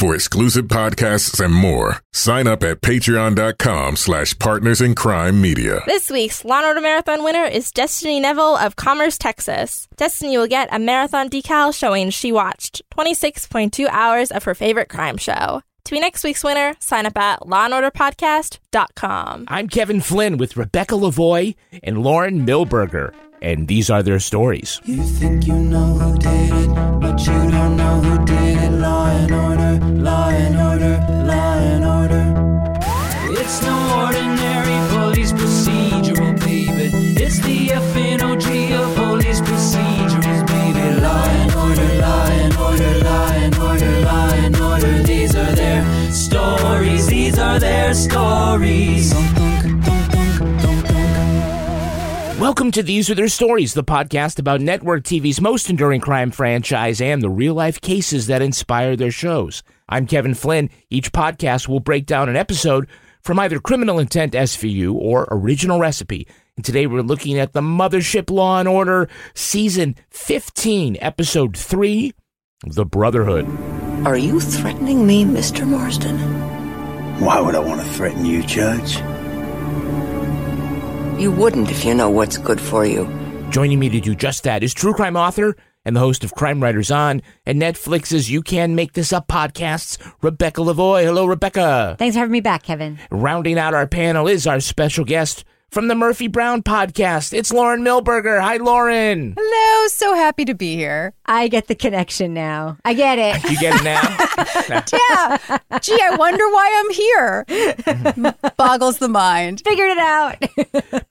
For exclusive podcasts and more, sign up at patreon.com slash partners in crime media. This week's Law & Order Marathon winner is Destiny Neville of Commerce, Texas. Destiny will get a marathon decal showing she watched 26.2 hours of her favorite crime show. To be next week's winner, sign up at lawandorderpodcast.com. I'm Kevin Flynn with Rebecca Lavoie and Lauren Milberger, and these are their stories. You think you know who did it, but you don't know who did it. Law and order, law and order, law and order. It's no ordinary police procedural, baby. It's the FNOG of police baby. Law and order, law and order, law and order, law and order. These are their stories. These are their stories. Welcome to These Are Their Stories, the podcast about network TV's most enduring crime franchise and the real life cases that inspire their shows. I'm Kevin Flynn. Each podcast will break down an episode from either Criminal Intent SVU or Original Recipe. And today we're looking at the Mothership Law and Order Season 15, Episode 3 The Brotherhood. Are you threatening me, Mr. Marsden? Why would I want to threaten you, Judge? You wouldn't if you know what's good for you. Joining me to do just that is true crime author and the host of Crime Writers On and Netflix's You Can Make This Up podcasts, Rebecca Lavoie. Hello, Rebecca. Thanks for having me back, Kevin. Rounding out our panel is our special guest from the Murphy Brown podcast. It's Lauren Milberger. Hi, Lauren. Hello, so happy to be here. I get the connection now. I get it. You get it now? Yeah. Gee, I wonder why I'm here. Boggles the mind. Figured it out.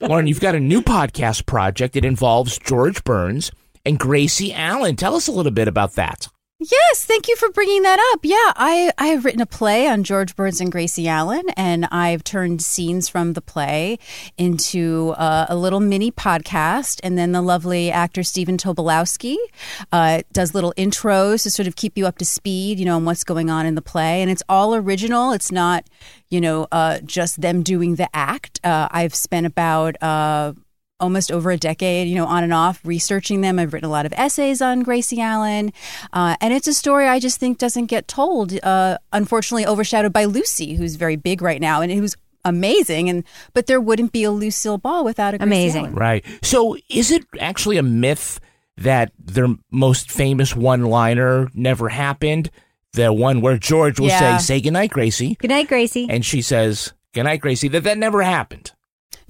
Lauren, you've got a new podcast project. It involves George Burns and Gracie Allen. Tell us a little bit about that. Yes, thank you for bringing that up. Yeah, I, I have written a play on George Burns and Gracie Allen, and I've turned scenes from the play into uh, a little mini podcast. And then the lovely actor Stephen Tobolowsky uh, does little intros to sort of keep you up to speed, you know, on what's going on in the play. And it's all original. It's not, you know, uh, just them doing the act. Uh, I've spent about uh, almost over a decade, you know, on and off researching them. I've written a lot of essays on Gracie Allen. Uh, and it's a story I just think doesn't get told, uh, unfortunately, overshadowed by Lucy, who's very big right now and who's amazing. And But there wouldn't be a Lucille Ball without a Gracie Amazing. Allen. Right. So, is it actually a myth that their most famous one liner never happened? The one where George will Yeah. say, Say goodnight, Gracie. Good night, Gracie. And she says, Goodnight, Gracie. That that never happened.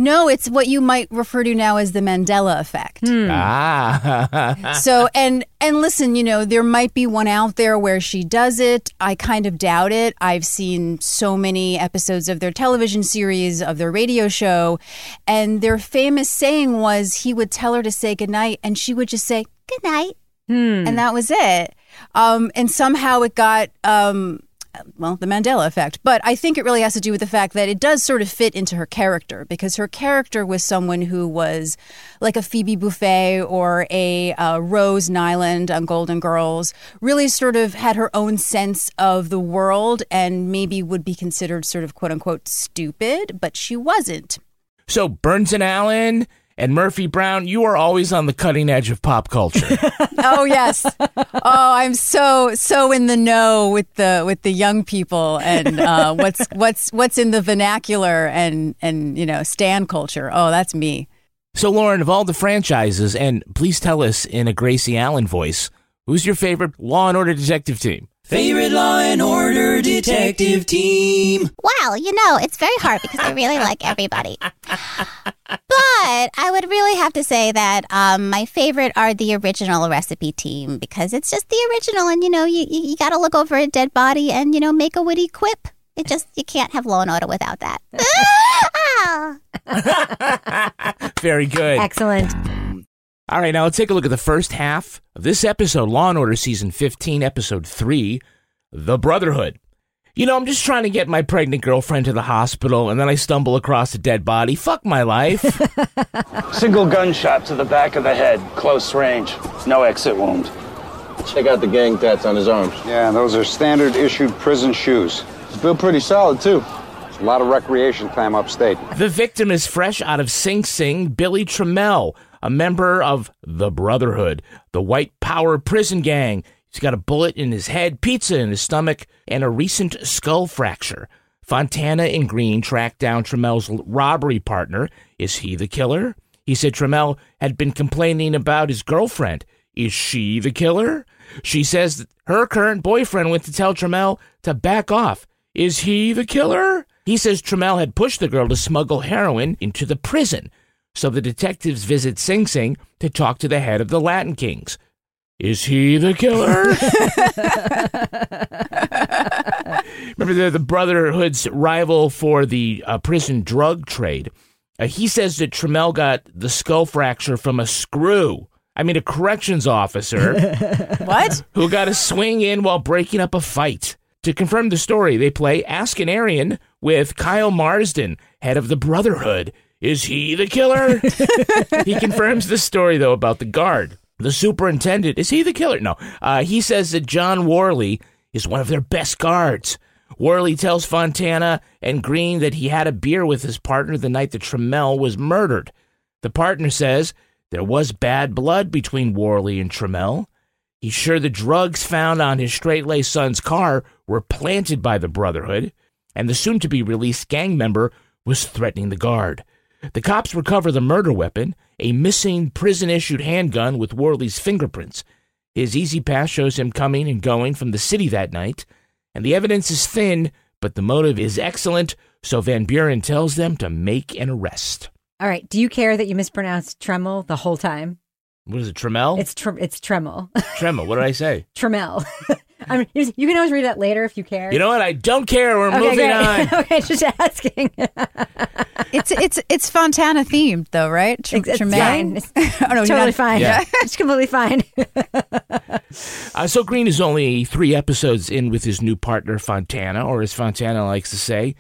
No, it's what you might refer to now as the Mandela effect. Ah. so and and listen you know there might be one out there where she does it i kind of doubt it i've seen so many episodes of their television series of their radio show and their famous saying was he would tell her to say goodnight and she would just say goodnight Hmm. and that was it um, and somehow it got um, well, the Mandela effect. But I think it really has to do with the fact that it does sort of fit into her character because her character was someone who was like a Phoebe Buffay or a uh, Rose Nylund on Golden Girls, really sort of had her own sense of the world and maybe would be considered sort of quote unquote stupid, but she wasn't. so, Burns and Allen and Murphy Brown, you are always on the cutting edge of pop culture. oh yes. Oh, I'm so so in the know with the with the young people and uh, what's what's what's in the vernacular and and you know stand culture. Oh, that's me. so, Lauren, of all the franchises, and please tell us in a Gracie Allen voice, who's your favorite Law and Order detective team? Favorite Law and Order detective team. Well, you know, it's very hard because I really like everybody. But I would really have to say that um, my favorite are the original recipe team because it's just the original, and you know, you, you, you got to look over a dead body and you know make a witty quip. It just you can't have Law and Order without that. Ah! Very good. Excellent. All right, now let's take a look at the first half of this episode, Law and Order Season 15, Episode 3, The Brotherhood. You know, I'm just trying to get my pregnant girlfriend to the hospital, and then I stumble across a dead body. Fuck my life. Single gunshot to the back of the head, close range. No exit wound. Check out the gang tats on his arms. Yeah, those are standard issued prison shoes. Feel pretty solid, too. A lot of recreation time upstate. The victim is fresh out of Sing Sing, Billy Trammell, a member of the Brotherhood, the white power prison gang. He's got a bullet in his head, pizza in his stomach, and a recent skull fracture. Fontana and Green tracked down Trammell's robbery partner. Is he the killer? He said Trammell had been complaining about his girlfriend. Is she the killer? She says that her current boyfriend went to tell Trammell to back off. Is he the killer? He says Trammell had pushed the girl to smuggle heroin into the prison. So the detectives visit Sing Sing to talk to the head of the Latin Kings. Is he the killer? Remember, they're the Brotherhood's rival for the uh, prison drug trade. Uh, he says that Trammell got the skull fracture from a screw. I mean, a corrections officer. what? Who got a swing in while breaking up a fight. To confirm the story, they play Ask an Aryan with Kyle Marsden, head of the Brotherhood. Is he the killer? he confirms the story, though, about the guard. The superintendent, is he the killer? No. Uh, he says that John Worley is one of their best guards. Worley tells Fontana and Green that he had a beer with his partner the night that Trammell was murdered. The partner says there was bad blood between Worley and Trammell. He's sure the drugs found on his straight laced son's car were planted by the Brotherhood, and the soon to be released gang member was threatening the guard. The cops recover the murder weapon, a missing prison issued handgun with Worley's fingerprints. His E-ZPass shows him coming and going from the city that night, and the evidence is thin, but the motive is excellent, so Van Buren tells them to make an arrest. All right. Do you care that you mispronounced Tremel the whole time? What is it, Tremel? It's tr- it's Tremel. Tremel. What did I say? Tremel. I mean, you you can always read that later if you care. You know what? I don't care. We're Okay, moving great. on. okay, just asking. It's it's it's Fontana themed though, right? Tr- It's- it's fine. It's oh no, totally not- fine. Yeah. it's completely fine. Uh, so Green is only three episodes in with his new partner Fontana, or as Fontana likes to say,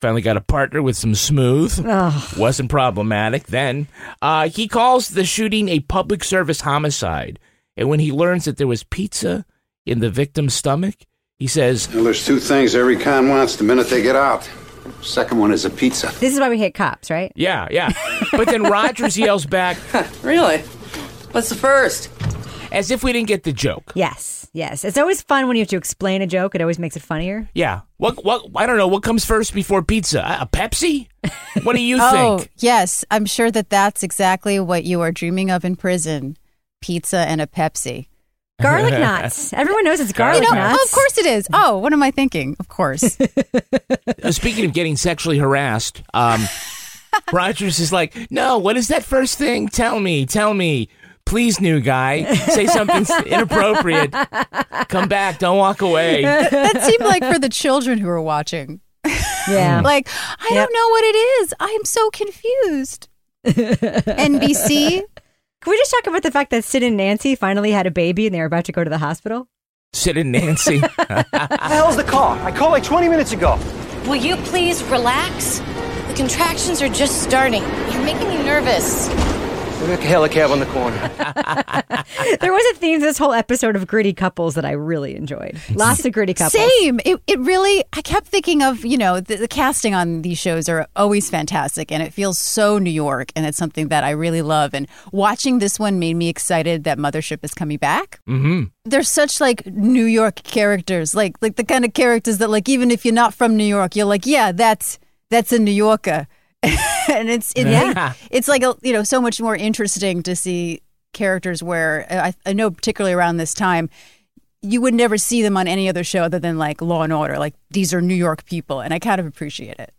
finally got a partner with some smooth. Ugh. Wasn't problematic then. Uh, he calls the shooting a public service homicide, and when he learns that there was pizza in the victim's stomach, he says, Well, there's two things every con wants the minute they get out. Second one is a pizza. This is why we hate cops, right? "Yeah, yeah." But then Rodgers yells back, Really? What's the first? As if we didn't get the joke. Yes, yes. It's always fun when you have to explain a joke. It always makes it funnier. Yeah. What? What? I don't know. What comes first before pizza? A a Pepsi? What do you think? Oh think? yes, I'm sure that that's exactly what you are dreaming of in prison: pizza and a Pepsi. Garlic knots. Everyone knows it's garlic You garlic know, knots. oh, of course it is. Oh, what am I thinking? Of course. Uh, Speaking of getting sexually harassed, um, Rodgers is like, "No, what is that first thing? Tell me, tell me, please, new guy, say something inappropriate. Come back, don't walk away." that seemed like for the children who were watching. Yeah. Like, I Yep. don't know what it is. I am so confused. NBC. Can we just talk about the fact that Sid and Nancy finally had a baby and they were about to go to the hospital? Sid and Nancy. the hell's the call? I called like 20 minutes ago. Will you please relax? The contractions are just starting. You're making me nervous. We're gonna hail a cab on the corner. there was a theme to this whole episode of gritty couples that I really enjoyed. Lots of gritty couples. Same. It, it really, I kept thinking of, you know, the, the casting on these shows are always fantastic and it feels so New York and it's something that I really love. And watching this one made me excited that Mothership is coming back. mm-hmm. They're such like New York characters, like like the kind of characters that like even if you're not from New York, you're like, yeah, that's that's a New Yorker. and it's it, Yeah. it's like a, you know so much more interesting to see characters where uh, I, I know particularly around this time you would never see them on any other show other than like Law and Order. Like these are New York people, and I kind of appreciate it.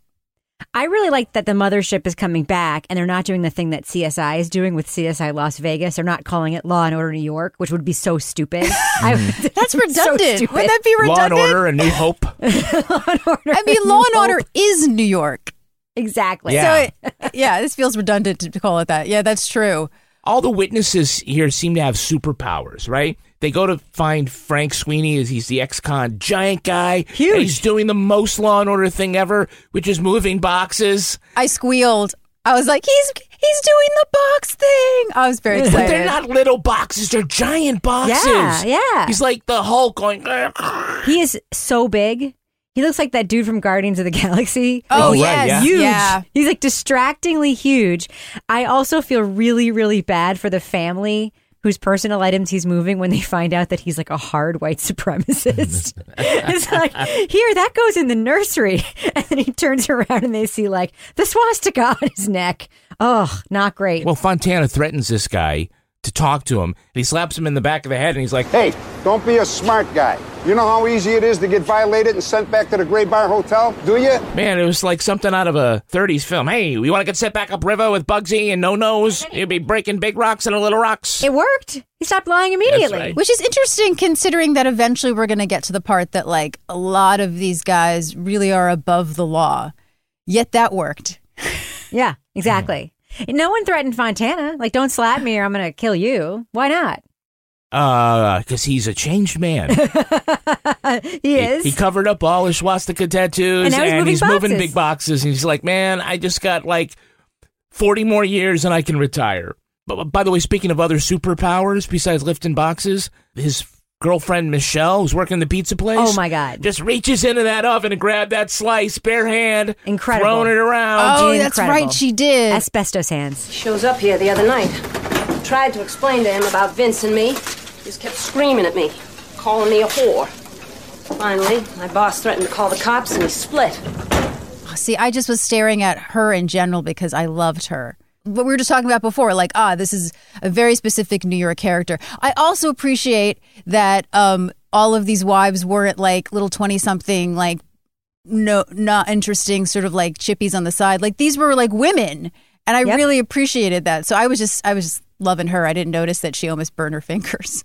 I really like that the mothership is coming back and they're not doing the thing that CSI is doing with CSI Las Vegas. They're not calling it Law and Order New York, which would be so stupid. I, That's so redundant. stupid. Wouldn't that be redundant? Law and? Order, A New Hope. law and order, I mean, Law and Order is New York. Exactly. Yeah. So, it, yeah, this feels redundant to call it that. Yeah, that's true. All the witnesses here seem to have superpowers, right? They go to find Frank Sweeney as he's the ex-con giant guy. Huge. And he's doing the most Law and Order thing ever, which is moving boxes. I squealed. I was like, he's he's doing the box thing. I was very But excited. they're not little boxes; they're giant boxes. Yeah, yeah. He's like the Hulk going. He is so big. He looks like that dude from Guardians of the Galaxy. Oh, oh, right, yes. yeah. huge. Yeah. He's like distractingly huge. I also feel really, really bad for the family whose personal items he's moving when they find out that he's like a hard white supremacist. it's like, here, that goes in the nursery. And then he turns around and they see like the swastika on his neck. Oh, not great. Well, Fontana threatens this guy to talk to him. And he slaps him in the back of the head, and he's like, Hey, don't be a smart guy. You know how easy it is to get violated and sent back to the Gray Bar Hotel? Do you? Man, it was like something out of a 30s film. Hey, we want to get sent back up upriver with Bugsy and No Nose? You'd be breaking big rocks into little rocks. it worked. He stopped lying immediately. right. Which is interesting considering that eventually we're going to get to the part that like a lot of these guys really are above the law. Yet that worked. Yeah, exactly. No one threatened Fontana. Like, don't slap me or I'm going to kill you. Why not? Uh, because he's a changed man. he is. He, covered up all his swastika tattoos And he's moving moving boxes. big boxes. And he's like, man, I just got like 40 more years and I can retire. But by the way, speaking of other superpowers besides lifting boxes, his girlfriend Michelle, who's working the pizza place. Oh, my God. Just reaches into that oven and grab that slice bare hand, Incredible. throwing it around. Oh, oh that's Incredible. right. She did. Asbestos hands. Shows up here the other night. Tried to explain to him about Vince and me. He just kept screaming at me, calling me a whore. Finally, my boss threatened to call the cops and he split. See, I just was staring at her in general because I loved her. What we were just talking about before, like, ah, this is a very specific New York character. I also appreciate that um, all of these wives weren't like little 20 something, like, no, not interesting, sort of like chippies on the side. Like, these were like women. And I Yep. really appreciated that. So I was just, I was just loving her. I didn't notice that she almost burned her fingers.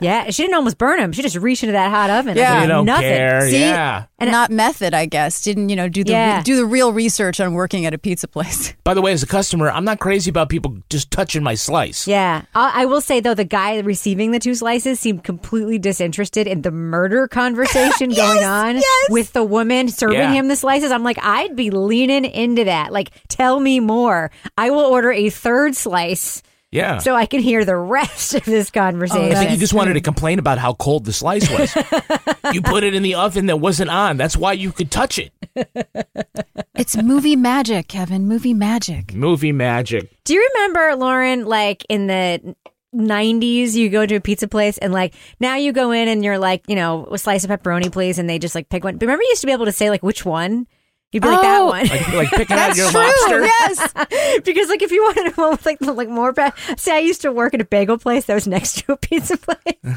Yeah, she didn't almost burn him. She just reached into that hot oven. Yeah. Like, You don't nothing. care. See? Yeah. And not method, I guess. Didn't, you know, do the, Yeah. do the real research on working at a pizza place. By the way, as a customer, I'm not crazy about people just touching my slice. Yeah, I, I will say though, the guy receiving the two slices seemed completely disinterested in the murder conversation going on with the woman serving Yeah. him the slices. I'm like, I'd be leaning into that. Like, tell me more. I will order a third slice Yeah. so I can hear the rest of this oh, conversation. I think you just wanted to complain about how cold the slice was. you put it in the oven that wasn't on. That's why you could touch it. It's movie magic, Kevin. Movie magic. Movie magic. Do you remember, Lauren, like in the 90s, you go to a pizza place and like now you go in and you're like, you know, a slice of pepperoni, please. And they just like pick one. But remember, you used to be able to say like which one? You'd be like that Oh, one. Like, like picking out That's your true. lobster. Yes. because like if you wanted one with like like more ba- say I used to work at a bagel place that was next to a pizza place and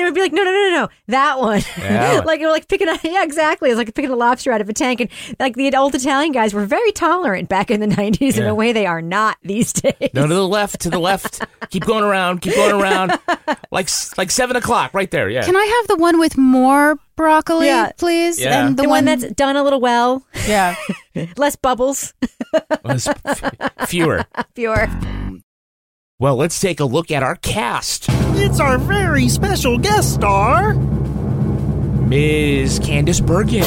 it would be like no no no no no that one Yeah. like it was like picking out yeah exactly it's like picking a lobster out of a tank and like the old Italian guys were very tolerant back in the 90s in Yeah. a way they are not these days No, to the left, to the left. keep going around, keep going around. Like like seven o'clock, right there. Yeah. Can I have the one with more broccoli, Yeah. please? Yeah. And the, one, that's done a little well yeah. less bubbles Was f- fewer. fewer Well, let's take a look at our cast. It's our very special guest star. Ms. Candice Bergen.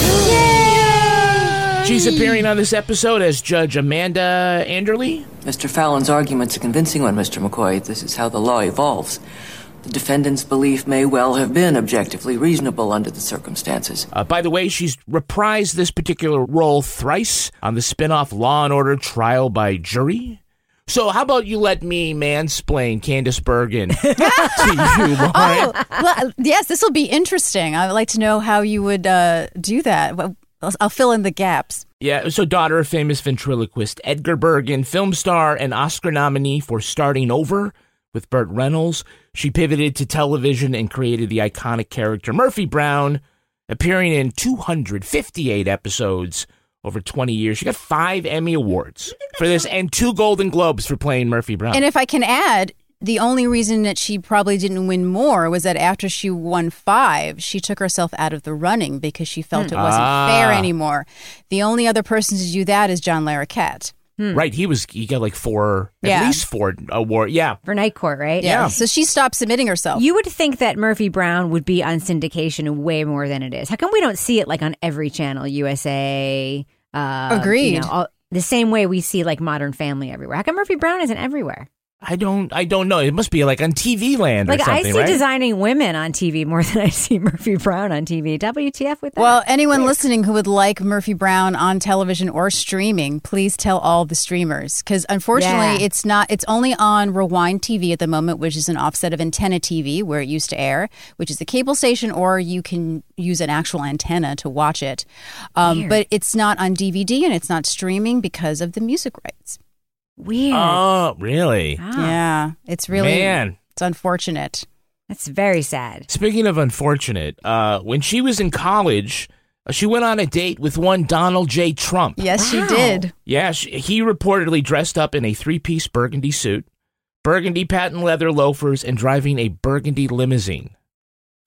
She's appearing on this episode as Judge Amanda Anderley. Mr. Fallon's argument's a convincing one, Mr. McCoy. This is how the law evolves. The defendant's belief may well have been objectively reasonable under the circumstances. Uh, by the way, she's reprised this particular role thrice on the spin-off Law and Order Trial by Jury. So how about you let me mansplain Candice Bergen to you, Lauren? Oh, well, yes, this will be interesting. I would like to know how you would uh, do that. Well, I'll, I'll fill in the gaps. Yeah, so daughter of famous ventriloquist Edgar Bergen, film star and Oscar nominee for Starting Over with Burt Reynolds. She pivoted to television and created the iconic character Murphy Brown, appearing in 258 episodes over 20 years. She got five Emmy Awards for this and two Golden Globes for playing Murphy Brown. And if I can add, the only reason that she probably didn't win more was that after she won five, she took herself out of the running because she felt it wasn't Ah. fair anymore. The only other person to do that is John Larroquette. Hmm. Right, he was he got like four, at least four award. Yeah, For Night Court, right? Yeah. So she stopped submitting herself. You would think that Murphy Brown would be on syndication way more than it is. How come we don't see it like on every channel? USA. Uh, Agreed. You know, all, the same way we see like Modern Family everywhere. How come Murphy Brown isn't everywhere? I don't I don't know. It must be like on TV land Like or I see right? designing women on TV more than I see Murphy Brown on TV. WTF with that? Well, anyone listening who would like Murphy Brown on television or streaming, please tell all the streamers because unfortunately, Yeah. it's not. It's only on Rewind TV at the moment, which is an offset of Antenna TV, where it used to air, which is a cable station, or you can use an actual antenna to watch it. Um, but it's not on DVD and it's not streaming because of the music rights. Weird. Oh, really? Yeah, it's really Man. It's unfortunate. That's very sad. Speaking of unfortunate, uh, when she was in college, uh, she went on a date with one Donald J. Trump. Yes, she did. Yeah, she, he reportedly dressed up in a three-piece burgundy suit, burgundy patent leather loafers, and driving a burgundy limousine.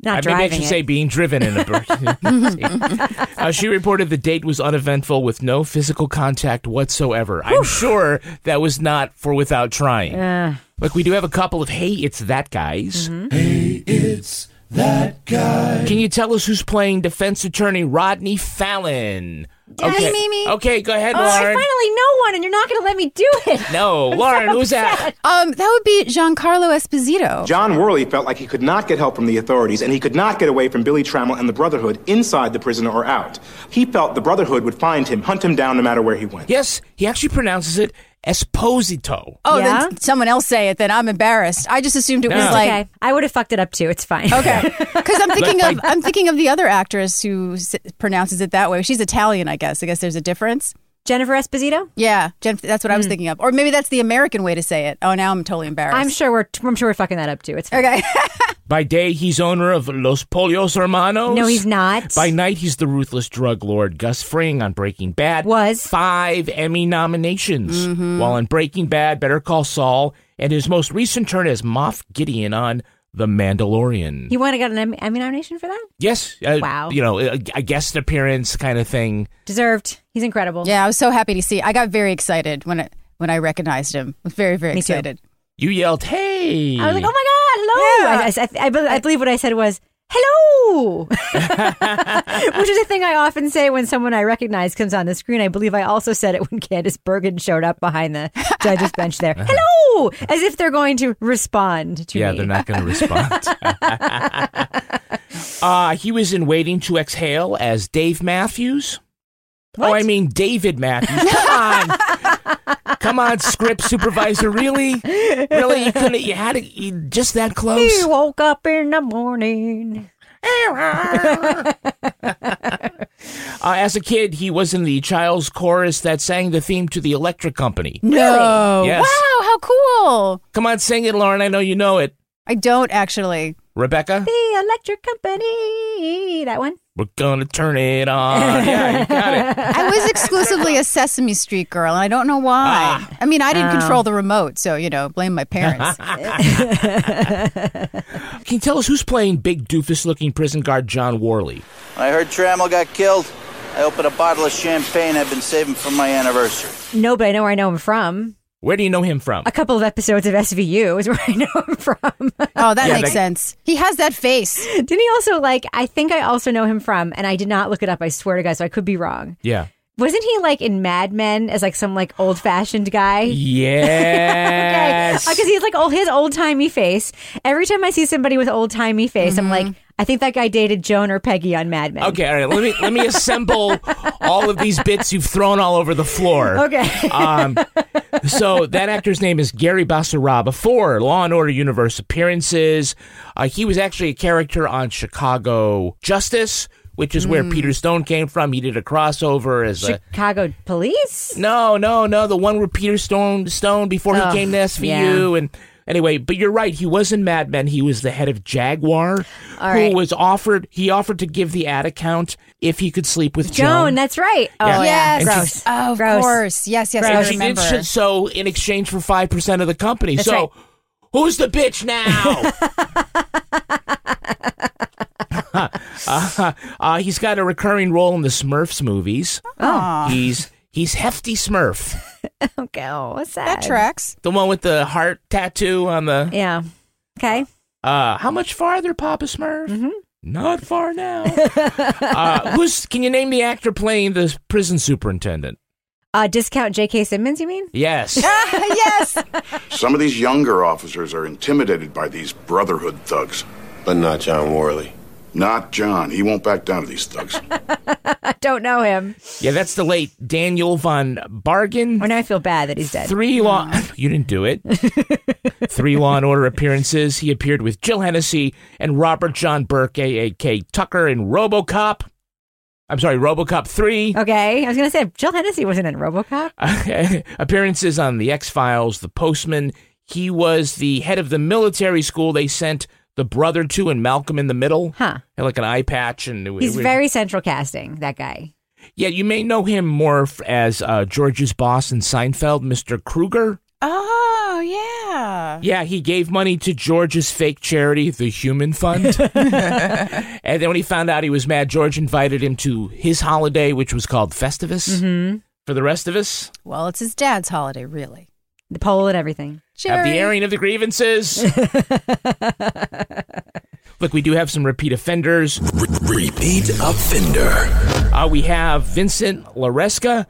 Not I maybe driving I should it. say being driven in a burgundy limousine. Uh, she reported the date was uneventful with no physical contact whatsoever. I'm sure that was not for without trying. Uh, Look, we do have a couple of hey, it's that guys. Mm-hmm. Hey, it's that guy. Can you tell us who's playing defense attorney Rodney Fallon? Okay. Mimi. Okay, go ahead, oh, I Lauren. finally know one, and you're not going to let me do it. No, Lauren, who's that? Um, that would be Giancarlo Esposito. John Worley felt like he could not get help from the authorities and he could not get away from Billy Trammell and the Brotherhood inside the prison or out. He felt the Brotherhood would find him, hunt him down no matter where he went. Yes, he actually pronounces it Esposito. Oh, Yeah? then someone else say it. Then I'm embarrassed. I just assumed it No. was like okay, I would have fucked it up too. It's fine. okay, because I'm thinking of I'm thinking of the other actress who s- pronounces it that way. She's Italian, I guess. I guess there's a difference. Jennifer Esposito. Yeah, Jen, that's what I was thinking of, or maybe that's the American way to say it. Oh, now I'm totally embarrassed. I'm sure we're I'm sure we're fucking that up too. It's fine. Okay. By day, he's owner of Los Pollos Hermanos. No, he's not. By night, he's the ruthless drug lord Gus Fring on Breaking Bad. Was. five Emmy nominations. Mm-hmm. While on Breaking Bad, Better Call Saul, and his most recent turn as Moff Gideon on The Mandalorian. He won. got an Emmy, Emmy nomination for that. yes, uh, Wow. You know, a, a guest appearance kind of thing. Deserved. He's incredible. yeah, I was so happy to see. I got very excited when it when I recognized him. I was very very Me too. excited. You yelled, "Hey!" I was like, oh my god, hello. Yeah. I, I, I, be- I believe what I said was hello, which is a thing I often say when someone I recognize comes on the screen. I believe I also said it when Candice Bergen showed up behind the judge's bench there. Hello, as if they're going to respond to yeah, me. they're not going to respond. uh, he was in Waiting to Exhale as Dave Matthews. Oh, I mean David Matthews. Come on, come on, script supervisor. Really, really, you couldn't. You had it you, just that close. He woke up in the morning. Uh, as a kid, he was in the child's chorus that sang the theme to the Electric Company. No. Yes. Wow, how cool. Come on, sing it, Lauren. I know you know it. I don't actually. Rebecca, The electric company. That one. We're gonna turn it on. Yeah, you got it. I was exclusively a Sesame Street girl, and I don't know why. Ah. I mean, I didn't Oh. control the remote, so you know, blame my parents. Can you tell us who's playing big doofus-looking prison guard John Worley? I heard Trammell got killed. I opened a bottle of champagne I've been saving for my anniversary. No, but I know where I know him from. Where do you know him from? A couple of episodes of SVU is where I know him from. oh, that Yeah, makes that- sense. He has that face. Didn't he also like? I think I also know him from, and I did not look it up. I swear to God, so I could be wrong. Yeah. Wasn't he like in Mad Men as like some like old fashioned guy? Yes. Okay. Oh, because he's like all his old timey face. Every time I see somebody with old timey face, I'm like, mm-hmm. I think that guy dated Joan or Peggy on Mad Men. Okay, all right. Let me let me assemble all of these bits you've thrown all over the floor. Okay. Um, so that actor's name is Gary Basaraba. For Law and Order Universe appearances, uh, he was actually a character on Chicago Justice, which is where Peter Stone came from. He did a crossover as a Chicago police. no, no, no, the one where Peter Stone Stone before he Oh, came to SVU yeah. and. Anyway, but you're right. He was in Mad Men. He was the head of Jaguar, All who right. was offered. He offered to give the ad account if he could sleep with Joan, Joan. that's right. Oh Yeah. yeah, Yes. gross. Oh, of Gross. course. Yes, yes, and I she did remember. sh- so in exchange for five percent of the company. That's so right. who's the bitch now? uh, uh, he's got a recurring role in the Smurfs movies. Oh. He's he's hefty Smurf. okay, oh, what's that? That tracks. The one with the heart tattoo on the. Yeah. Okay. Uh, how much farther, Papa Smurf? Mm-hmm. Not far now. uh, who's? Can you name the actor playing the prison superintendent? Uh, discount J.K. Simmons, you mean? Yes. yes. Some of these younger officers are intimidated by these Brotherhood thugs. But not John Worley. Not John. He won't back down to these thugs. I don't know him. Yeah, that's the late Daniel von Bargen. When I feel bad that he's dead. Three law. Mm. You didn't do it. Three Law and Order appearances. He appeared with Jill Hennessy and Robert John Burke, A.A.K. Tucker, in RoboCop. I'm sorry, RoboCop 3. Okay, I was gonna say Jill Hennessy wasn't in RoboCop. appearances on The X Files, The Postman. He was the head of the military school they sent the brother too, and Malcolm in the Middle. Huh. Had like an eye patch and it, He's it- very central casting. That guy. Yeah, you may know him more as uh, George's boss in Seinfeld, Mr. Kruger. Oh, yeah. Yeah, he gave money to George's fake charity, the Human Fund. and then when he found out he was mad, George invited him to his holiday, which was called Festivus. Mm-hmm. For the rest of us, Well, it's his dad's holiday, really. The poll and everything. have the airing of the grievances. Look, we do have some repeat offenders. Repeat offender. Uh, we have Vincent Laresca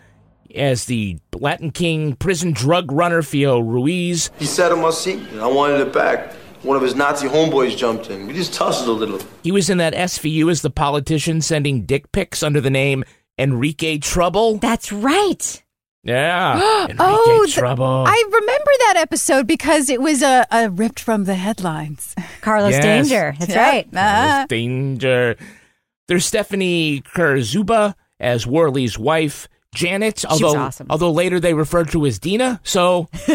as the Latin King prison drug runner Fio Ruiz. He sat on my seat, and I wanted it back. One of his Nazi homeboys jumped in. We just tussled a little. He was in that SVU as the politician sending dick pics under the name Enrique Trouble. That's right. Yeah. Enrique oh, th- Trouble. I remember that episode because it was uh, uh, ripped from the headlines. Carlos Yes. Danger. That's Yeah. right. Uh, Danger. There's Stephanie Kurtzuba as Worley's wife, Janet. Although, awesome. although later they referred to as Dina. So,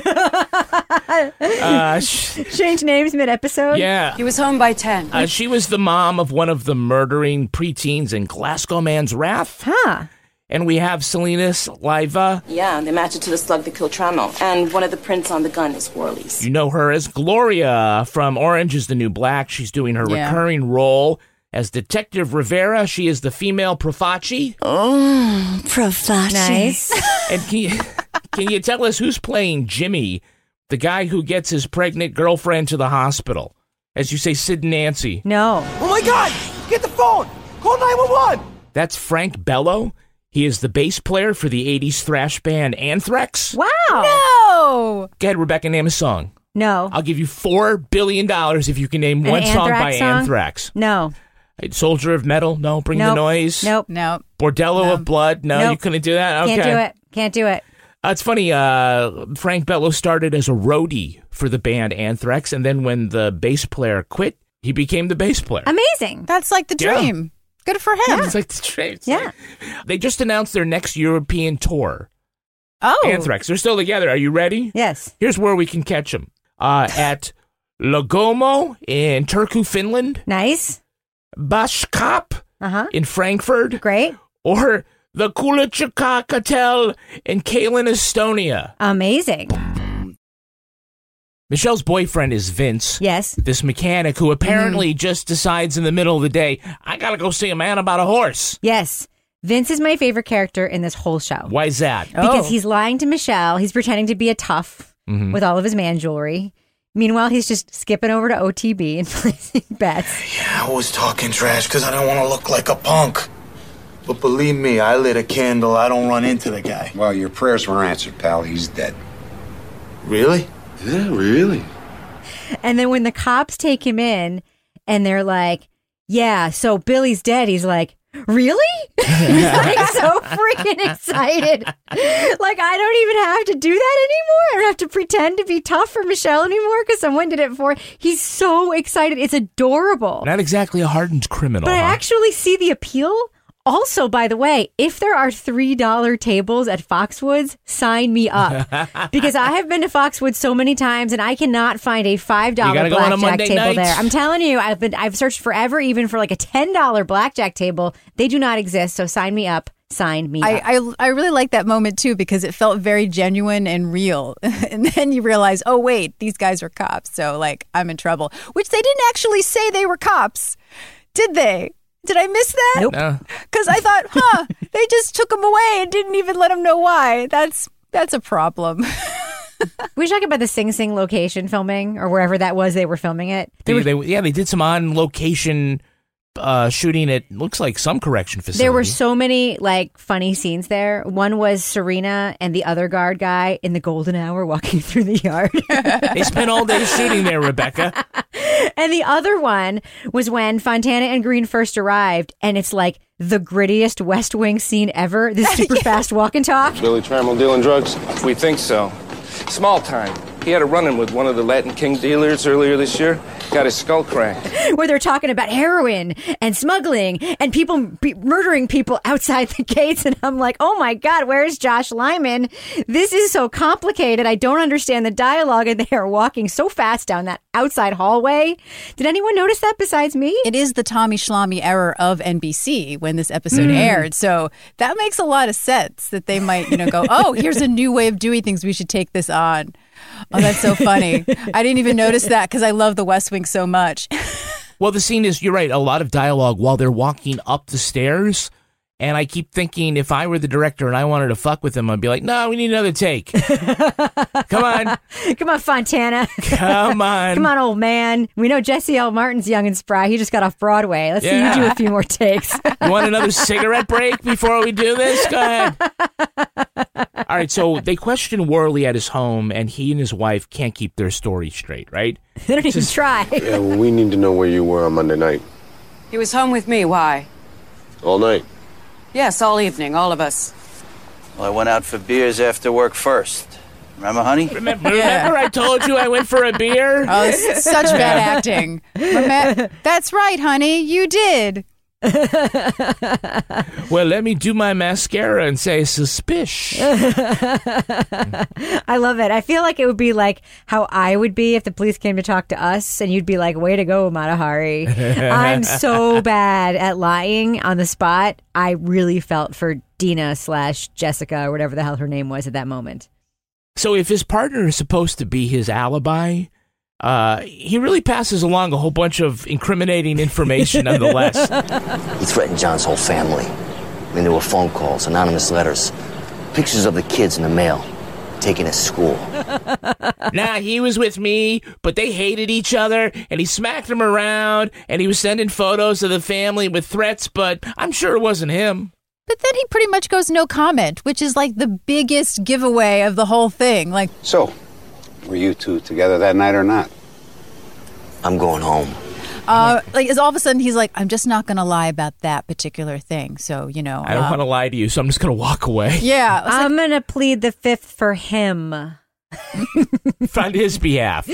uh, sh- Change names mid episode. yeah. He was home by 10. Uh, she was the mom of one of the murdering preteens in Glasgowman's Wrath. Huh. And we have Selenis Leyva. Yeah, they match it to the slug that killed Trammell. And one of the prints on the gun is Worley's. You know her as Gloria from Orange is the New Black. She's doing her Yeah. recurring role as Detective Rivera. She is the female Profaci. Oh, Profaci. Nice. And can you, can you tell us who's playing Jimmy, the guy who gets his pregnant girlfriend to the hospital? As you say, Sid and Nancy. No. Oh my god! Get the phone! Call 911! That's Frank Bello. He is the bass player for the 80s thrash band Anthrax. Wow. no. Go ahead, Rebecca, name a song. No. I'll give you $4 billion if you can name An one song by Anthrax song? Anthrax. No. Soldier of Metal? No. Bring the Nope. Noise? Nope. Nope. Bordello of Blood? No, you Nope. couldn't do that? Okay. Can't do it. Can't do it. Uh, it's funny. Uh, Frank Bello started as a roadie for the band Anthrax, and then when the bass player quit, he became the bass player. Amazing. That's like the Yeah. dream. Good for him. It's like the dream. Yeah. like- they just announced their next European tour. Oh. Anthrax. They're still together. Are you ready? Yes. Here's where we can catch them. Uh, at Logomo in Turku, Finland. Nice. Batschkapp Uh huh. in Frankfurt. Great. Or the Kulachaka Hotel in Kalin, Estonia. Amazing. Michelle's boyfriend is Vince. Yes. This mechanic who apparently just decides in the middle of the day, I gotta go see a man about a horse. Yes. Vince is my favorite character in this whole show Why is that? because he's lying to Michelle. He's pretending to be a tough Mhm. with all of his man jewelry. Meanwhile, he's just skipping over to OTB and placing bets. Yeah, I was talking trash because I don't want to look like a punk. But believe me, I lit a candle. I don't run into the guy. Well, your prayers were answered, pal. He's dead. Really? Yeah, really. And then when the cops take him in and they're like, yeah, so Billy's dead, he's like, really? he's like so freaking excited. Like, I don't even have to do that anymore. I don't have to pretend to be tough for Michelle anymore because someone did it for. He's so excited. It's adorable. Not exactly a hardened criminal. But I actually see the appeal. Also, by the way, if there are $3 tables at Foxwoods, sign me up. because I have been to Foxwoods so many times and I cannot find a $5 You gotta go on a blackjack table night. there. I'm telling you, I've been I've searched forever even for like a $10 blackjack table. They do not exist, so sign me up. Sign me up. I, I I really like that moment too because it felt very genuine and real. and then you realize, oh wait, these guys are cops, so like I'm in trouble. Which they didn't actually say they were cops, did they? Did I miss that? Nope. No. Because I thought, huh, they just took him away and didn't even let him know why. That's That's a problem. we should talk about the Sing Sing location filming or wherever that was they were filming it. There They, were, they, yeah, they did some on location uh, shooting at looks like some correction facility. there were so many like funny scenes there. One was Serena and the other guard guy in the golden hour walking through the yard. they spent all day shooting there, Rebecca. and the other one was when Fontana and Green first arrived, and it's like the grittiest West Wing scene ever. This super fast walk and talk. Billy Trammell dealing drugs? We think so. Small time. He had a run-in with one of the Latin King dealers earlier this year. Got his skull cracked. where they're talking about heroin and smuggling and people be- murdering people outside the gates. And I'm like, oh my God, where's Josh Lyman? This is so complicated. I don't understand the dialogue. And they are walking so fast down that outside hallway. Did anyone notice that besides me? It is the Tommy Schlamme error of NBC when this episode Mm. aired. So that makes a lot of sense that they might, you know, go, oh, here's a new way of doing things. We should take this on. Oh, that's so funny. I didn't even notice that because I love the West Wing so much. Well, the scene is, you're right, a lot of dialogue while they're walking up the stairs. And I keep thinking if I were the director and I wanted to fuck with him, I'd be like, no, we need another take. Come on. Come on, Fontana. Come on. Come on, old man. We know Jesse L. Martin's young and spry. He just got off Broadway. Let's see you do a few more takes. You want another cigarette break before we do this? Go ahead. All right, so they question Worley at his home, and he and his wife can't keep their story straight, right? they don't even try. Yeah, well, we need to know where you were on Monday night. He was home with me. Why? All night. Yes, all evening, all of us. Well, I went out for beers after work first. Remember, honey? Remember, remember I told you I went for a beer? Oh, such bad acting. Remem- That's right, honey. You did. Well, let me do my mascara and say suspish. I love it. I feel like it would be like how I would be if the police came to talk to us, and you'd be like, "Way to go, Mata Hari." I'm so bad at lying on the spot. I really felt for Dina slash Jessica or whatever the hell her name was at that moment. So if his partner is supposed to be his alibi, uh, he really passes along a whole bunch of incriminating information nonetheless. He threatened John's whole family. I mean, there were phone calls, anonymous letters, pictures of the kids in the mail, taken to school. nah, he was with me, but they hated each other, and he smacked them around, and he was sending photos of the family with threats, but I'm sure it wasn't him. But then he pretty much goes no comment, which is like the biggest giveaway of the whole thing. Like, So, were you two together that night or not? I'm going home. uh, like is all of a sudden he's like, I'm just not going to lie about that particular thing. So you know, I don't uh, want to lie to you, so I'm just going to walk away. Yeah, I was I'm gonna plead the fifth for him. on his behalf.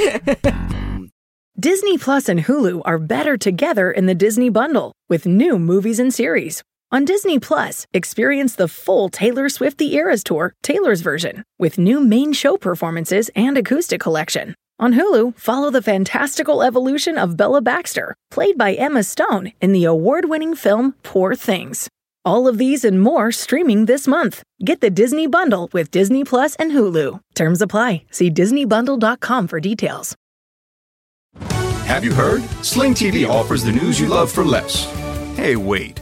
Disney Plus and Hulu are better together in the Disney Bundle with new movies and series. On Disney Plus, experience the full Taylor Swift The Eras Tour, Taylor's version, with new main show performances and acoustic collection. On Hulu, follow the fantastical evolution of Bella Baxter, played by Emma Stone in the award winning film Poor Things. All of these and more streaming this month. Get the Disney Bundle with Disney Plus and Hulu. Terms apply. See DisneyBundle.com for details. Have you heard? Sling TV offers the news you love for less. Hey, wait.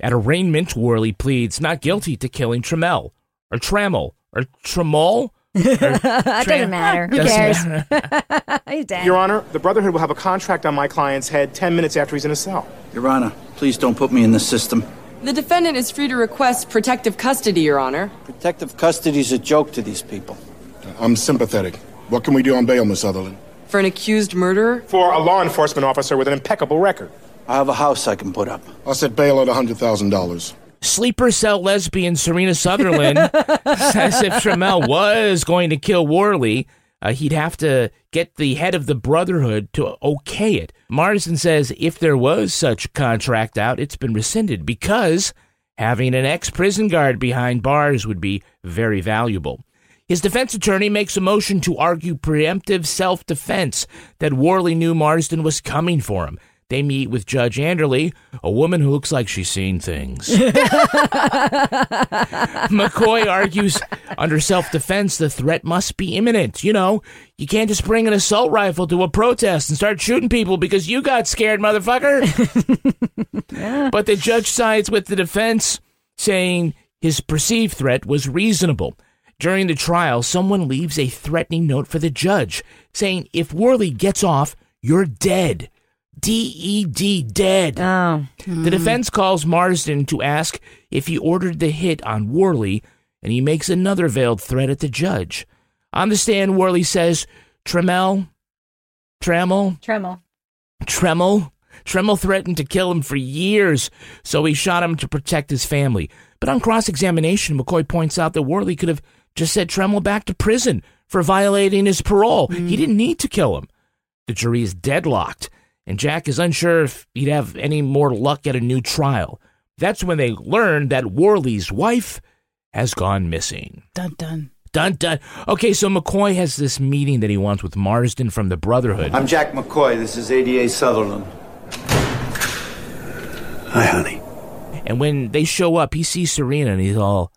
At arraignment, Worley pleads not guilty to killing Trammell, or Trammell, or Tremol. that doesn't matter. Who Doesn't cares? matter. He's dead. Your Honor, the Brotherhood will have a contract on my client's head 10 minutes after he's in a cell. Your Honor, please don't put me in the system. The defendant is free to request protective custody, Your Honor. Protective custody's a joke to these people. Uh, I'm sympathetic. What can we do on bail, Miss Sutherland? For an accused murderer? For a law enforcement officer with an impeccable record. I have a house I can put up. I'll set bail at $100,000. Sleeper cell lesbian Serena Sutherland says if Trammell was going to kill Worley, uh, he'd have to get the head of the Brotherhood to okay it. Marsden says if there was such a contract out, it's been rescinded because having an ex prison guard behind bars would be very valuable. His defense attorney makes a motion to argue preemptive self defense that Worley knew Marsden was coming for him. They meet with Judge Anderley, a woman who looks like she's seen things. McCoy argues under self defense, the threat must be imminent. You know, you can't just bring an assault rifle to a protest and start shooting people because you got scared, motherfucker. But the judge sides with the defense, saying his perceived threat was reasonable. During the trial, someone leaves a threatening note for the judge, saying, If Worley gets off, you're dead. D E D, dead. Oh. The defense calls Marsden to ask if he ordered the hit on Worley, and he makes another veiled threat at the judge. On the stand, Worley says, Tremel, Tremel, Tremel. Tremel, Tremel threatened to kill him for years, so he shot him to protect his family. But on cross examination, McCoy points out that Worley could have just sent Tremel back to prison for violating his parole. Mm. He didn't need to kill him. The jury is deadlocked, and Jack is unsure if he'd have any more luck at a new trial. That's when they learn that Worley's wife has gone missing. Dun dun. Dun dun. Okay, so McCoy has this meeting that he wants with Marsden from the Brotherhood. I'm Jack McCoy. This is ADA Sutherland. Hi, honey. And when they show up, he sees Serena and he's all,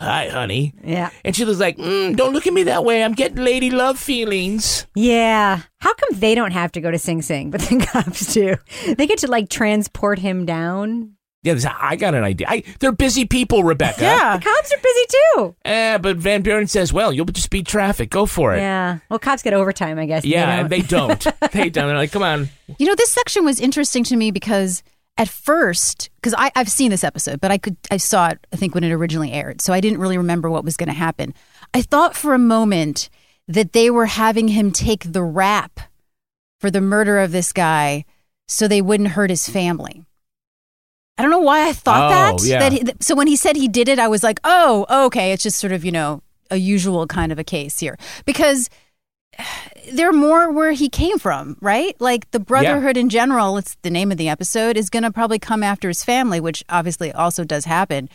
Hi, honey. Yeah. And she was like, mm, Don't look at me that way. I'm getting lady love feelings. Yeah. How come they don't have to go to Sing Sing, but the cops do? They get to like transport him down. Yeah, I got an idea. I, they're busy people, Rebecca. Yeah, the cops are busy too. Eh, but Van Buren says, Well, you'll just beat traffic. Go for it. Yeah. Well, cops get overtime, I guess. Yeah, and they don't. they don't. They're like, Come on. You know, this section was interesting to me because at first, because I've seen this episode, but I could I saw it I think when it originally aired, so I didn't really remember what was going to happen. I thought for a moment that they were having him take the rap for the murder of this guy, so they wouldn't hurt his family. I don't know why I thought Oh, that. yeah. That he, so when he said he did it, I was like, oh, okay, it's just sort of you know a usual kind of a case here because there are more where he came from, right? Like the Brotherhood in general, it's the name of the episode, is going to probably come after his family, which obviously also does happen.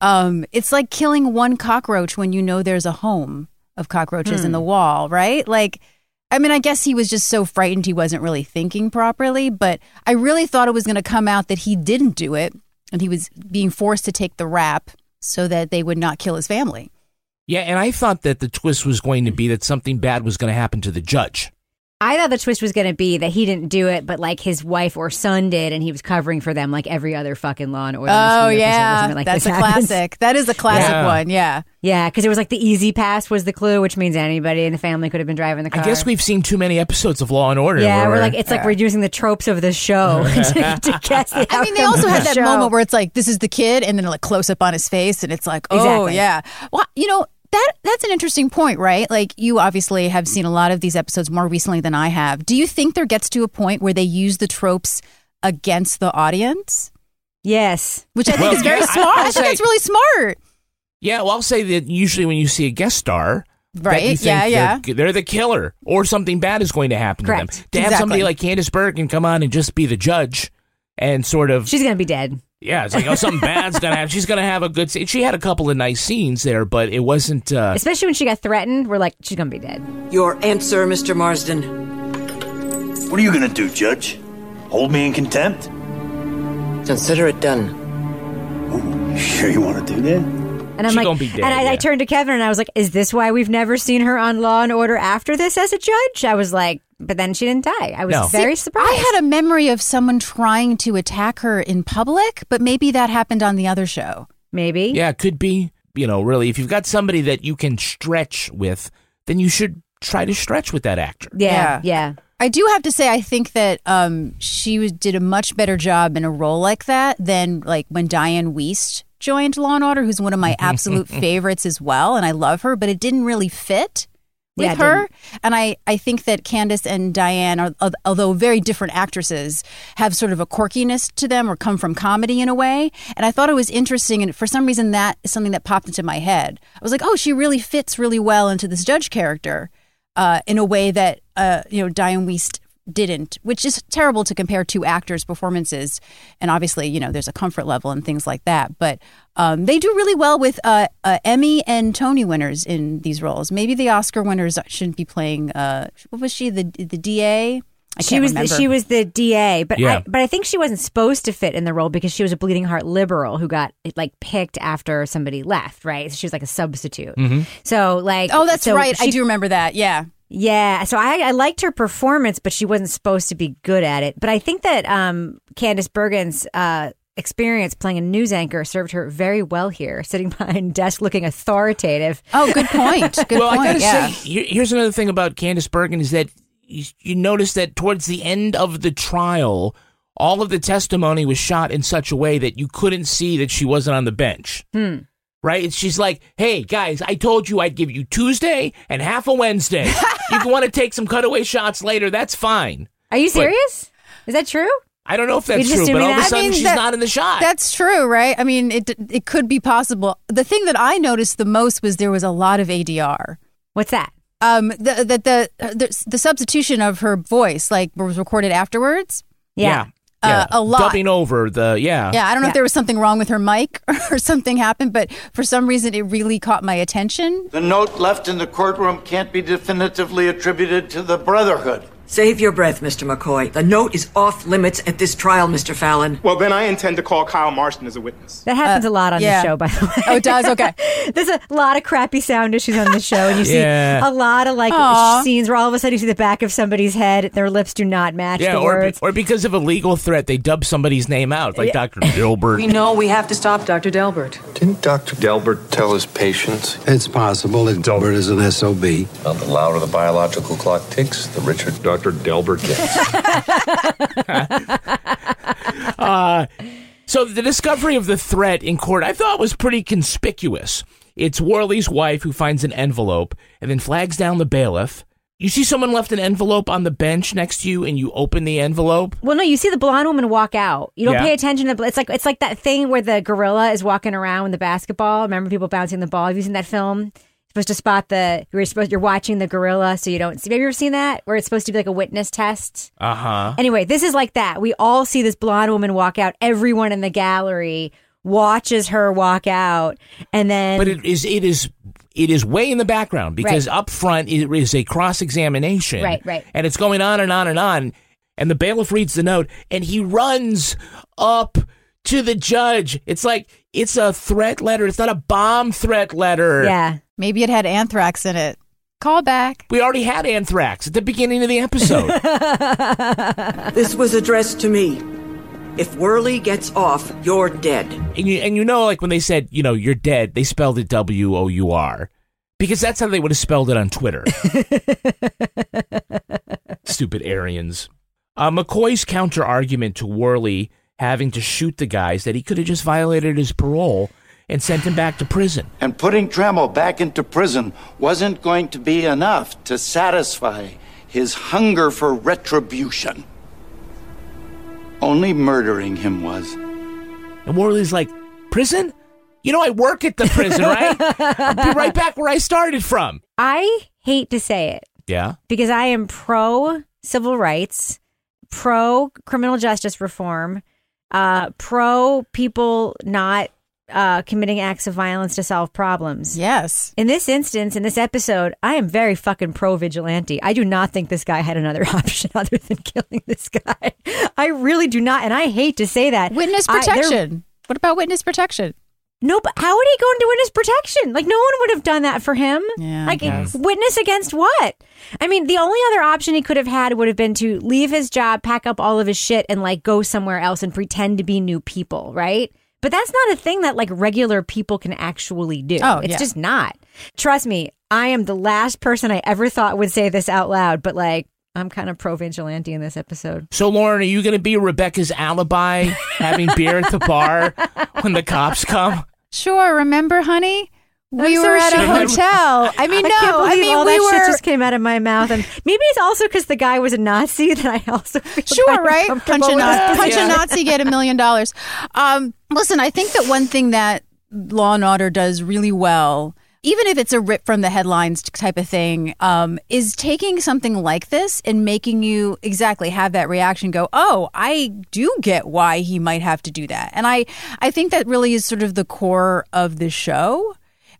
Um, it's like killing one cockroach when you know there's a home of cockroaches in Hmm. the wall, right? Like, I mean, I guess he was just so frightened he wasn't really thinking properly, but I really thought it was going to come out that he didn't do it and he was being forced to take the rap so that they would not kill his family. Yeah, and I thought that the twist was going to be that something bad was going to happen to the judge. I thought the twist was going to be that he didn't do it, but like his wife or son did, and he was covering for them like every other fucking Law and Order. Oh mystery episode where yeah, like that's a happens. classic. That is a classic Yeah. one. Yeah. Yeah, because it was like the E-ZPass was the clue, which means anybody in the family could have been driving the car. I guess we've seen too many episodes of Law and Order. Yeah, where we're like it's like we're using the tropes of the show to, to guess the I mean, they also of had the that show. moment where it's like, this is the kid, and then like close up on his face, and it's like, oh Exactly. yeah. Well, you know that that's an interesting point, right? Like you obviously have seen a lot of these episodes more recently than I have. Do you think there gets to a point where they use the tropes against the audience? Yes, which I think Well, is very yeah, smart. I, I'll think say- that's really smart. Yeah, well, I'll say that usually when you see a guest star, that Right, you think yeah, they're, they're the killer or something bad is going to happen to them. To have somebody Exactly. like Candice Bergen come on and just be the judge and sort of she's gonna be dead. Yeah, it's like oh something bad's gonna happen. She's gonna have a good. scene. She had a couple of nice scenes there, but it wasn't. Uh, Especially when she got threatened, we're like, she's gonna be dead. Your answer, Mr. Marsden. What are you gonna do, Judge? Hold me in contempt? Consider it done. You sure you want to do that? And I'm She like, gonna be dead, and I, I turned to Kevin and I was like, "Is this why we've never seen her on Law and Order after this as a judge?" I was like, but then she didn't die. I was very surprised. I had a memory of someone trying to attack her in public, but maybe that happened on the other show. Maybe. yeah, it could be. You know, really, if you've got somebody that you can stretch with, then you should try to stretch with that actor. Yeah, yeah. I do have to say, I think that um, she was, did a much better job in a role like that than like when Dianne Wiest joined Law and Order, who's one of my absolute favorites as well, and I love her, but it didn't really fit with Yeah, her. And I, I think that Candice and Dianne, are, although very different actresses, have sort of a quirkiness to them or come from comedy in a way. And I thought it was interesting, and for some reason, that is something that popped into my head. I was like, oh, she really fits really well into this judge character uh, in a way that uh, you know Dianne Wiest didn't, which is terrible to compare two actors' performances. And obviously, you know, there's a comfort level and things like that. But um, they do really well with uh, uh, Emmy and Tony winners in these roles. Maybe the Oscar winners shouldn't be playing. Uh, what was she? The the DA. I she can't was remember. she was the DA, but Yeah. I, but I think she wasn't supposed to fit in the role because she was a bleeding heart liberal who got like picked after somebody left, right? So she was like a substitute. Mhm. So like, Oh, that's so right. I do remember that. Yeah. Yeah, so I, I liked her performance, but she wasn't supposed to be good at it. But I think that um, Candice Bergen's uh, experience playing a news anchor served her very well here, sitting behind a desk looking authoritative. Oh, good point. Good well, I point. gotta yeah. say, here- here's another thing about Candice Bergen is that you, you notice that towards the end of the trial, all of the testimony was shot in such a way that you couldn't see that she wasn't on the bench. Hmm. Right? It's she's like, hey guys, I told you I'd give you Tuesday and half a Wednesday. you want to take some cutaway shots later, that's fine. Are you But- serious? Is that true? I don't know if that's true, but assuming all of a that? I sudden mean, she's that- not in the shot. That's true, right? I mean, it it could be possible. The thing that I noticed the most was there was a lot of ADR. What's that? Um, the the the the, the substitution of her voice, like was recorded afterwards. yeah. Uh, Uh, yeah. a lot. Dubbing over the yeah. Yeah, I don't know if there was something wrong with her mic or something happened, but for some reason it really caught my attention. The note left in the courtroom can't be definitively attributed to the Brotherhood. Save your breath, Mr. McCoy. The note is off limits at this trial, Mr. Fallon. Well, then I intend to call Kyle Marsden as a witness. That happens uh, a lot on yeah. the show, by the way. Oh, it does? Okay. There's a lot of crappy sound issues on the show, and you see Yeah. a lot of like Aw. scenes where all of a sudden you see the back of somebody's head, their lips do not match Yeah, the or, words. or because of a legal threat, they dub somebody's name out, like Dr. Dilbert. We know we have to stop Dr. Delbert. Didn't Dr. Delbert tell his patients? It's possible that Delbert is an SOB. Well, the louder the biological clock ticks, the richer Dr. Delbert gets. uh, so the discovery of the threat in court, I thought was pretty conspicuous. It's Worley's wife who finds an envelope and then flags down the bailiff. You see someone left an envelope on the bench next to you, and you open the envelope. Well, no, you see the blonde woman walk out. You don't Yeah. pay attention to. It's like it's like that thing where the gorilla is walking around with the basketball. Remember people bouncing the ball? Have you seen that film? Supposed to spot the. You're supposed. You're watching the gorilla, so you don't see. Have you ever seen that? Where it's supposed to be like a witness test. Uh huh. Anyway, this is like that. We all see this blonde woman walk out. Everyone in the gallery watches her walk out, and then. But it is it is it is way in the background because Right. up front it is a cross examination. Right, right. And it's going on and on and on. And the bailiff reads the note and he runs up to the judge. It's like it's a threat letter. It's not a bomb threat letter. yeah. Maybe it had anthrax in it. Call back. We already had anthrax at the beginning of the episode. This was addressed to me. If Worley gets off, you're dead. and you and you know like when they said, you know, you're dead, they spelled it W O U R. Because that's how they would have spelled it on Twitter. Stupid Aryans. Uh, McCoy's counter argument to Worley having to shoot the guys that he could have just violated his parole and sent him back to prison. And putting Trammell back into prison wasn't going to be enough to satisfy his hunger for retribution. Only murdering him was. And Worley's like, prison? You know, I work at the prison, right? I'll be right back where I started from. I hate to say it Yeah. because I am pro civil rights, pro criminal justice reform, uh, pro people not uh, committing acts of violence to solve problems. Yes. In this instance, in this episode, I am very fucking pro vigilante. I do not think this guy had another option other than killing this guy. I really do not, and I hate to say that. Witness I- protection. what about witness protection? no, but how would he go into witness protection? Like no one would have done that for him. Yeah, like witness against what? I mean, the only other option he could have had would have been to leave his job, pack up all of his shit, and like go somewhere else and pretend to be new people, right? But that's not a thing that like regular people can actually do. Oh, it's yeah. just not. Trust me, I am the last person I ever thought would say this out loud, but like I'm kind of pro vigilante in this episode. So, Lauren, are you going to be Rebecca's alibi having beer at the bar when the cops come? Sure. Remember, honey? We I'm so were at a hotel. I mean, I no. can't I mean, all we that were. shit just came out of my mouth, and maybe it's also because the guy was a Nazi that I also feel Sure, right? Punch a, Nazi, this punch a. Nazi, get a million dollars. Um, listen, I think that one thing that Law and Order does really well even if it's a rip from the headlines type of thing, um, is taking something like this and making you exactly have that reaction. Go, oh, I do get why he might have to do that, and I I think that really is sort of the core of the show.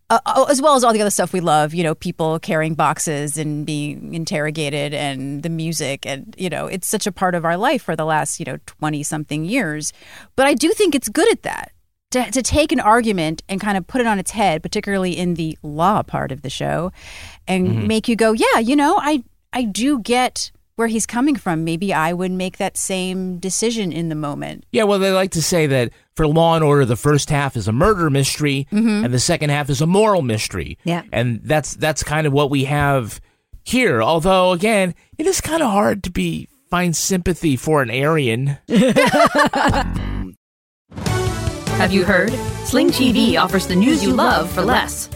Uh, uh, as well as all the other stuff we love, you know, people carrying boxes and being interrogated and the music. And, you know, it's such a part of our life for the last, you know, 20 something years. But I do think it's good at that to, to take an argument and kind of put it on its head, particularly in the law part of the show, and Mm-hmm. Mhm. make you go, yeah, you know, I I do get where he's coming from. Maybe I would make that same decision in the moment. Yeah, well, they like to say that for Law and Order, the first half is a murder mystery, Mhm. and the second half is a moral mystery. Yeah. and that's that's kind of what we have here. Although, again, it is kind of hard to be find sympathy for an Aryan. Have you heard? Sling TV offers the news you love for less.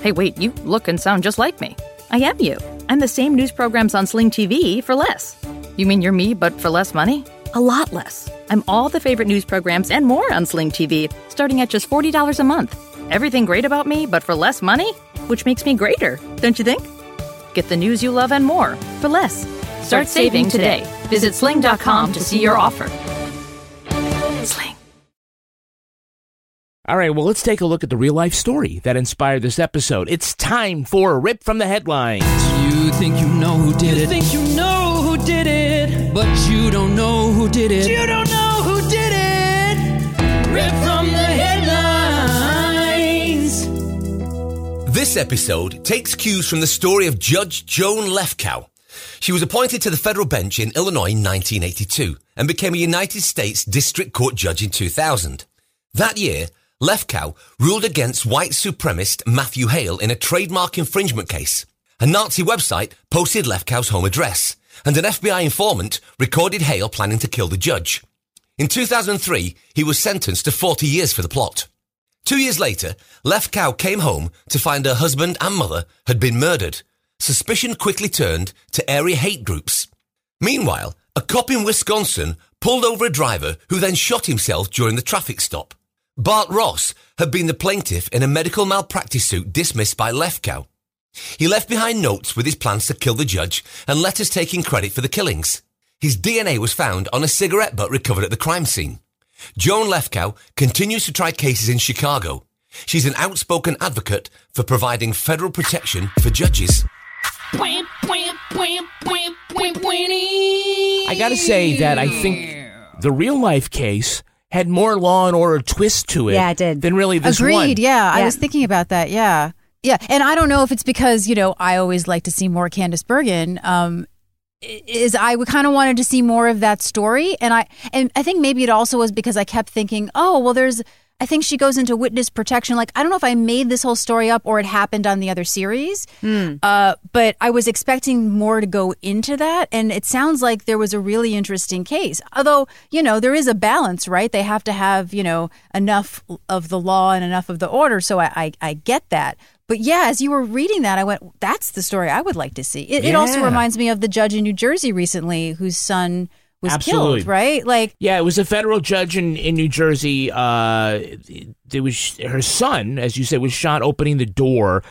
Hey, wait, you look and sound just like me. I am you. I'm the same news programs on Sling TV for less. You mean you're me, but for less money? A lot less. I'm all the favorite news programs and more on Sling TV, starting at just $40 a month. Everything great about me, but for less money? Which makes me greater, don't you think? Get the news you love and more for less. Start saving today. Visit sling.com to see your offer. All right, well, let's take a look at the real life story that inspired this episode. It's time for a rip from the headlines. You think you know who did it. You think you know who did it. But you don't know who did it. You don't know who did it. Rip from the headlines. This episode takes cues from the story of Judge Joan Lefkow. She was appointed to the federal bench in Illinois in 1982 and became a United States District Court judge in 2000. That year, Lefkow ruled against white supremacist Matthew Hale in a trademark infringement case. A Nazi website posted Lefkow's home address, and an FBI informant recorded Hale planning to kill the judge. In 2003, he was sentenced to 40 years for the plot. Two years later, Lefkow came home to find her husband and mother had been murdered. Suspicion quickly turned to area hate groups. Meanwhile, a cop in Wisconsin pulled over a driver who then shot himself during the traffic stop. Bart Ross had been the plaintiff in a medical malpractice suit dismissed by Lefkow. He left behind notes with his plans to kill the judge and letters taking credit for the killings. His DNA was found on a cigarette butt recovered at the crime scene. Joan Lefkow continues to try cases in Chicago. She's an outspoken advocate for providing federal protection for judges. I gotta say that I think the real life case had more Law and Order twist to it, Yeah, it did. than really this Agreed. one. Yeah, I was thinking about that. Yeah, yeah, and I don't know if it's because you know I always like to see more Candice Bergen. Um, is I kind of wanted to see more of that story, and I and I think maybe it also was because I kept thinking, oh well, there's. I think she goes into witness protection. Like I don't know if I made this whole story up or it happened on the other series, uh, but I was expecting more to go into that, and it sounds like there was a really interesting case. Although you know there is a balance, right? They have to have you know enough of the law and enough of the order. So I I, I get that. But yeah, as you were reading that, I went, "That's the story I would like to see." It, it also reminds me of the judge in New Jersey recently, whose son was Absolutely. killed. Right? Like Yeah, it was a federal judge in, in New Jersey. Uh, there was her son, as you said, was shot opening the door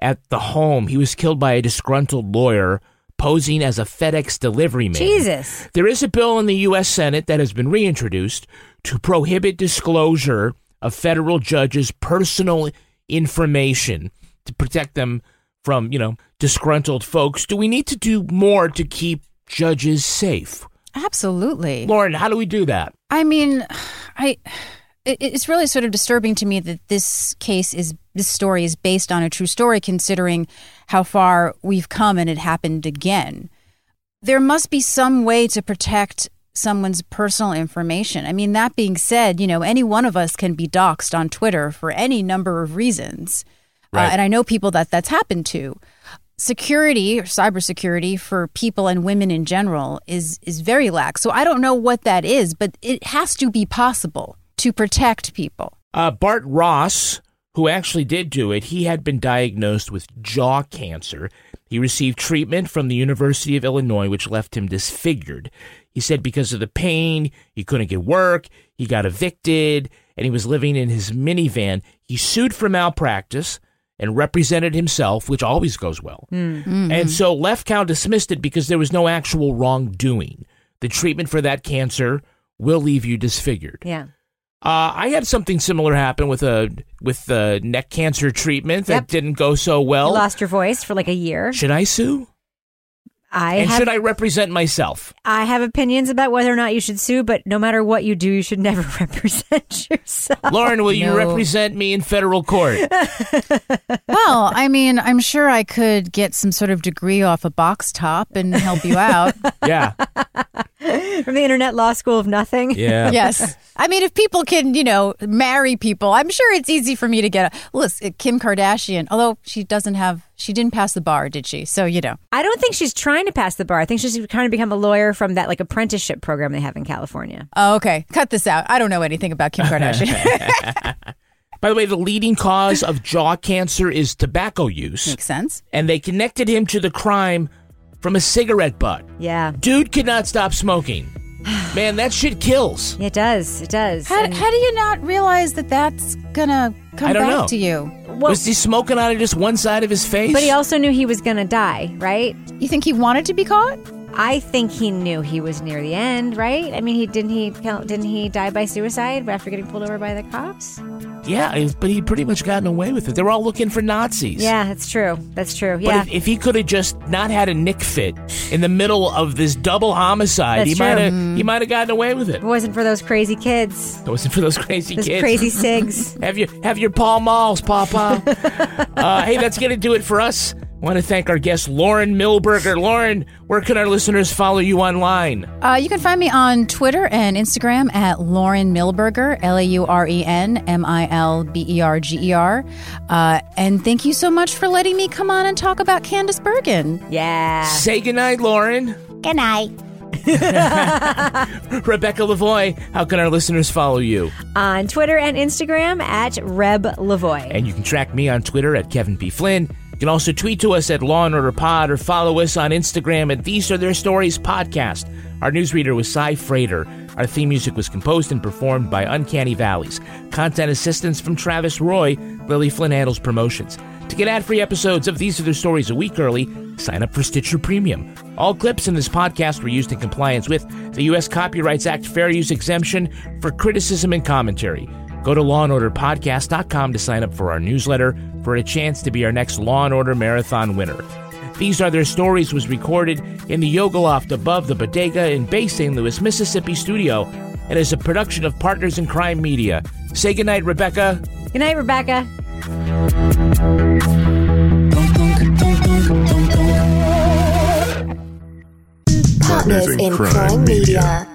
at the home. He was killed by a disgruntled lawyer posing as a FedEx delivery man. Jesus. There is a bill in the U.S. Senate that has been reintroduced to prohibit disclosure of federal judges' personal information to protect them from, you know, disgruntled folks. Do we need to do more to keep judges safe? Absolutely. Lauren, how do we do that? I mean, I it's really sort of disturbing to me that this case is this story is based on a true story considering how far we've come and it happened again. There must be some way to protect someone's personal information. I mean, that being said, you know, any one of us can be doxxed on Twitter for any number of reasons. Uh, and I know people that that's happened to. Security or cybersecurity for people and women in general is is very lax. So I don't know what that is, but it has to be possible to protect people. Uh, Bart Ross, who actually did do it, he had been diagnosed with jaw cancer. He received treatment from the University of Illinois, which left him disfigured. He said because of the pain, he couldn't get work, he got evicted, and he was living in his minivan. He sued for malpractice, and represented himself, which always goes well. Mm. And so Lefkow dismissed it because there was no actual wrongdoing. The treatment for that cancer will leave you disfigured. Yeah. Uh, I had something similar happen with a with the neck cancer treatment that Yep. didn't go so You well. lost your voice for like a year. Should I sue? I and have should I represent myself? I have opinions about whether or not you should sue, but no matter what you do, you should never represent yourself. Lauren, will you represent me in federal court? well, I mean, I'm sure I could get some sort of degree off a box top and help you out. yeah. From the Internet Law School of Nothing. Yeah. yes. I mean, if people can, you know, marry people, I'm sure it's easy for me to get a. Listen, uh, Kim Kardashian, although she doesn't have, she didn't pass the bar, did she? So, you know. I don't think she's trying to pass the bar. I think she's trying to become a lawyer from that like apprenticeship program they have in California. Oh, okay. Cut this out. I don't know anything about Kim Kardashian. By the way, the leading cause of jaw cancer is tobacco use. Makes sense. And they connected him to the crime from a cigarette butt. Yeah. Dude could not stop smoking. Man, that shit kills. It does. It does. how, how do you not realize that that's going to come I don't back know. to you? Was he smoking out of just one side of his face? But he also knew he was going to die, right? You think he wanted to be caught? I think he knew he was near the end, right? I mean, he didn't he didn't he die by suicide after getting pulled over by the cops? Yeah, but he'd pretty much gotten away with it. They were all looking for Nazis. Yeah, that's true. That's true. But Yeah. if, if he could have just not had a nick fit in the middle of this double homicide, That's he true. might have Mm. he might have gotten away with it. If it wasn't for those crazy kids. It wasn't for those crazy Those kids. crazy cigs. have your have your Pall Malls, Papa. uh, hey, that's gonna do it for us. I want to thank our guest Lauren Milberger. Lauren, where can our listeners follow you online? Uh, you can find me on Twitter and Instagram at Lauren Milberger, L A U R E N M I L B E R G E R. Uh, and thank you so much for letting me come on and talk about Candice Bergen. Yeah. Say goodnight, Lauren. Good night. Rebecca Lavoie, how can our listeners follow you? On Twitter and Instagram at Reb Lavoie. And you can track me on Twitter at Kevin P. Flynn. You can also tweet to us at Law and Order Pod or follow us on Instagram at These Are Their Stories Podcast. Our newsreader was Cy Frater. Our theme music was composed and performed by Uncanny Valleys. Content assistance from Travis Roy. Lily Flynn handles promotions. To get ad-free episodes of These Are Their Stories a week early, sign up for Stitcher Premium. All clips in this podcast were used in compliance with the U.S. Copyrights Act fair use exemption for criticism and commentary. Go to lawandorderpodcast.com to sign up for our newsletter for a chance to be our next Law and Order Marathon winner. These Are Their Stories was recorded in the Yoga Loft above the Bodega in Bay St. Louis, Mississippi studio and is a production of Partners in Crime Media. Say goodnight, Rebecca. Good night, Rebecca. Partners in Crime Media.